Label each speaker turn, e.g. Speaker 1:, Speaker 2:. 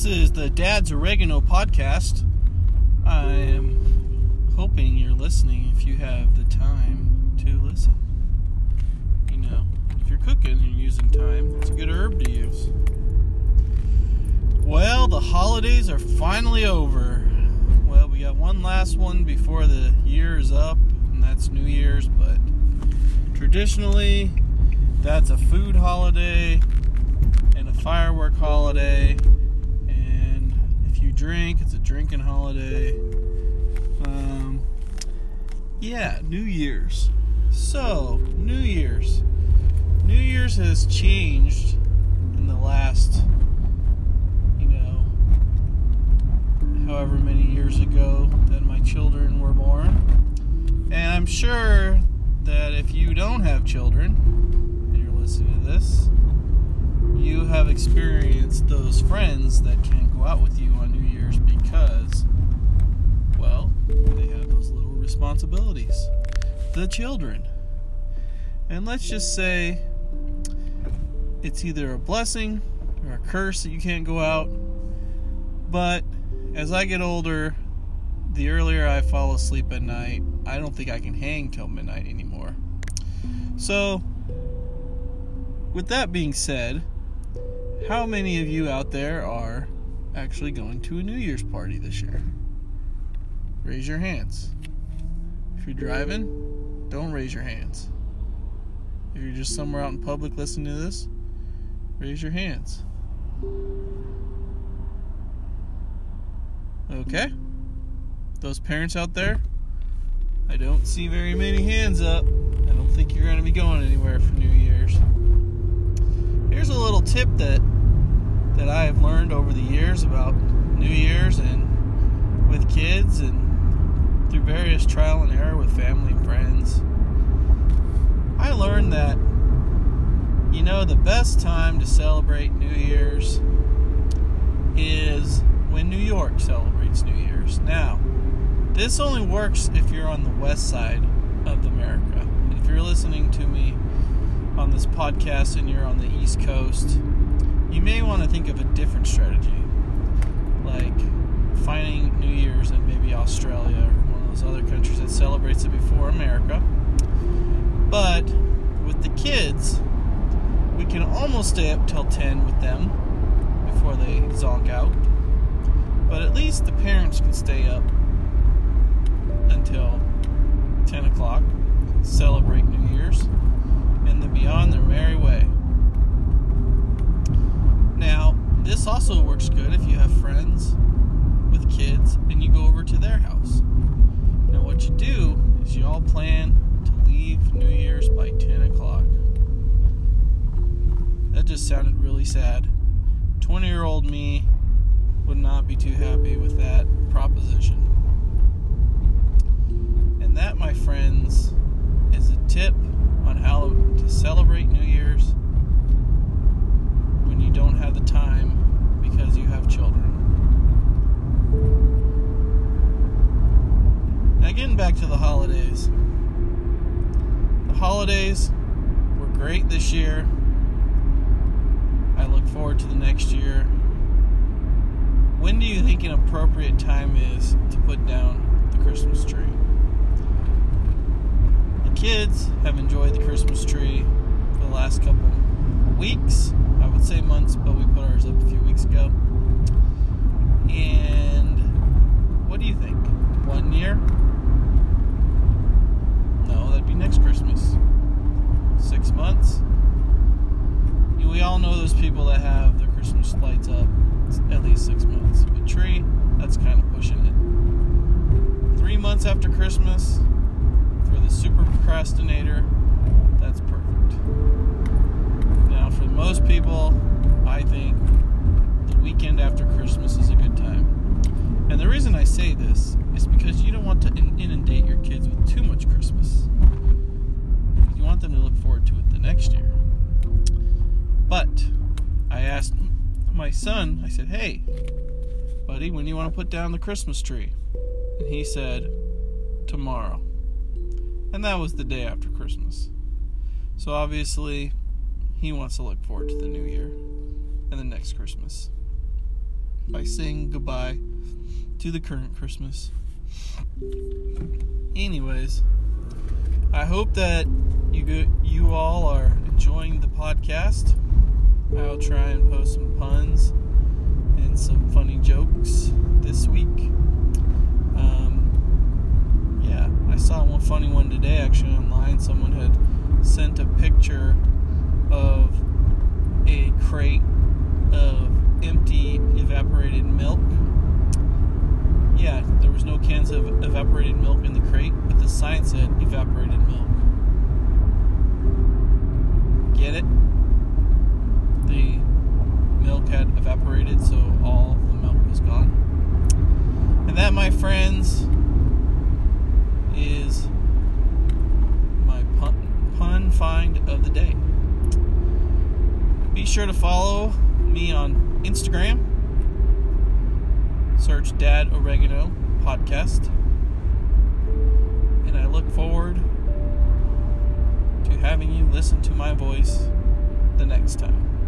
Speaker 1: This is the Dad's Oregano podcast. I am hoping you're listening if you have the time to listen. You know, if you're cooking and using thyme, it's a good herb to use. Well, the holidays are finally over. Well, we got one last one before the year is up, and that's New Year's, but traditionally, that's a food holiday and a firework holiday. You drink, it's a drinking holiday. Um, yeah, New Year's. So, New Year's. New Year's has changed in the last, you know, however many years ago that my children were born. And I'm sure that if you don't have children and you're listening to this, you have experienced those friends that can't go out with you on New Year's because, well, they have those little responsibilities. The children. And let's just say it's either a blessing or a curse that you can't go out. But as I get older, the earlier I fall asleep at night, I don't think I can hang till midnight anymore. So, with that being said, how many of you out there are actually going to a New Year's party this year? Raise your hands. If you're driving, don't raise your hands. If you're just somewhere out in public listening to this, raise your hands. Okay? Those parents out there, I don't see very many hands up. I don't think you're going to be going anywhere for New Year's. Tip that that I have learned over the years about New Year's and with kids and through various trial and error with family and friends. I learned that you know the best time to celebrate New Year's is when New York celebrates New Year's. Now, this only works if you're on the west side of America. If you're listening to me on this podcast and you're on the East Coast, you may want to think of a different strategy, like finding New Year's in maybe Australia or one of those other countries that celebrates it before America. But with the kids, we can almost stay up till 10 with them before they zonk out. But at least the parents can stay up until 10 o'clock, celebrate New Year's, and then beyond on their merry just sounded really sad. 20 year old me would not be too happy with that proposition. And that, my friends, is a tip on how to celebrate New Year's when you don't have the time because you have children. Now, getting back to the holidays. The holidays were great this year. Forward to the next year. When do you think an appropriate time is to put down the Christmas tree? The kids have enjoyed the Christmas tree for the last couple weeks. I would say months, but we put ours up a few weeks ago. And what do you think? One year? No, that'd be next Christmas. Six months? Those people that have their Christmas lights up at least six months. A tree, that's kind of pushing it. Three months after Christmas, for the super procrastinator, that's perfect. Now, for most people, I think the weekend after Christmas is a good time. And the reason I say this is because you don't want to inundate your kids with too much Christmas. You want them to look forward to it the next year. But my son, I said, hey, buddy, when do you want to put down the Christmas tree? And he said, tomorrow. And that was the day after Christmas. So obviously, he wants to look forward to the new year and the next Christmas. by saying goodbye to the current Christmas. Anyways, I hope that you go, you all are enjoying the podcast. I'll try and post some puns and some funny jokes this week. Um, yeah, I saw one funny one today actually online. Someone had sent a picture of a crate of empty evaporated milk. Yeah, there was no cans of evaporated milk in the crate, but the sign said evaporated milk. Get it? The milk had evaporated, so all the milk was gone. And that, my friends, is my pun, pun find of the day. Be sure to follow me on Instagram. Search Dad Oregano Podcast. And I look forward to having you listen to my voice the next time.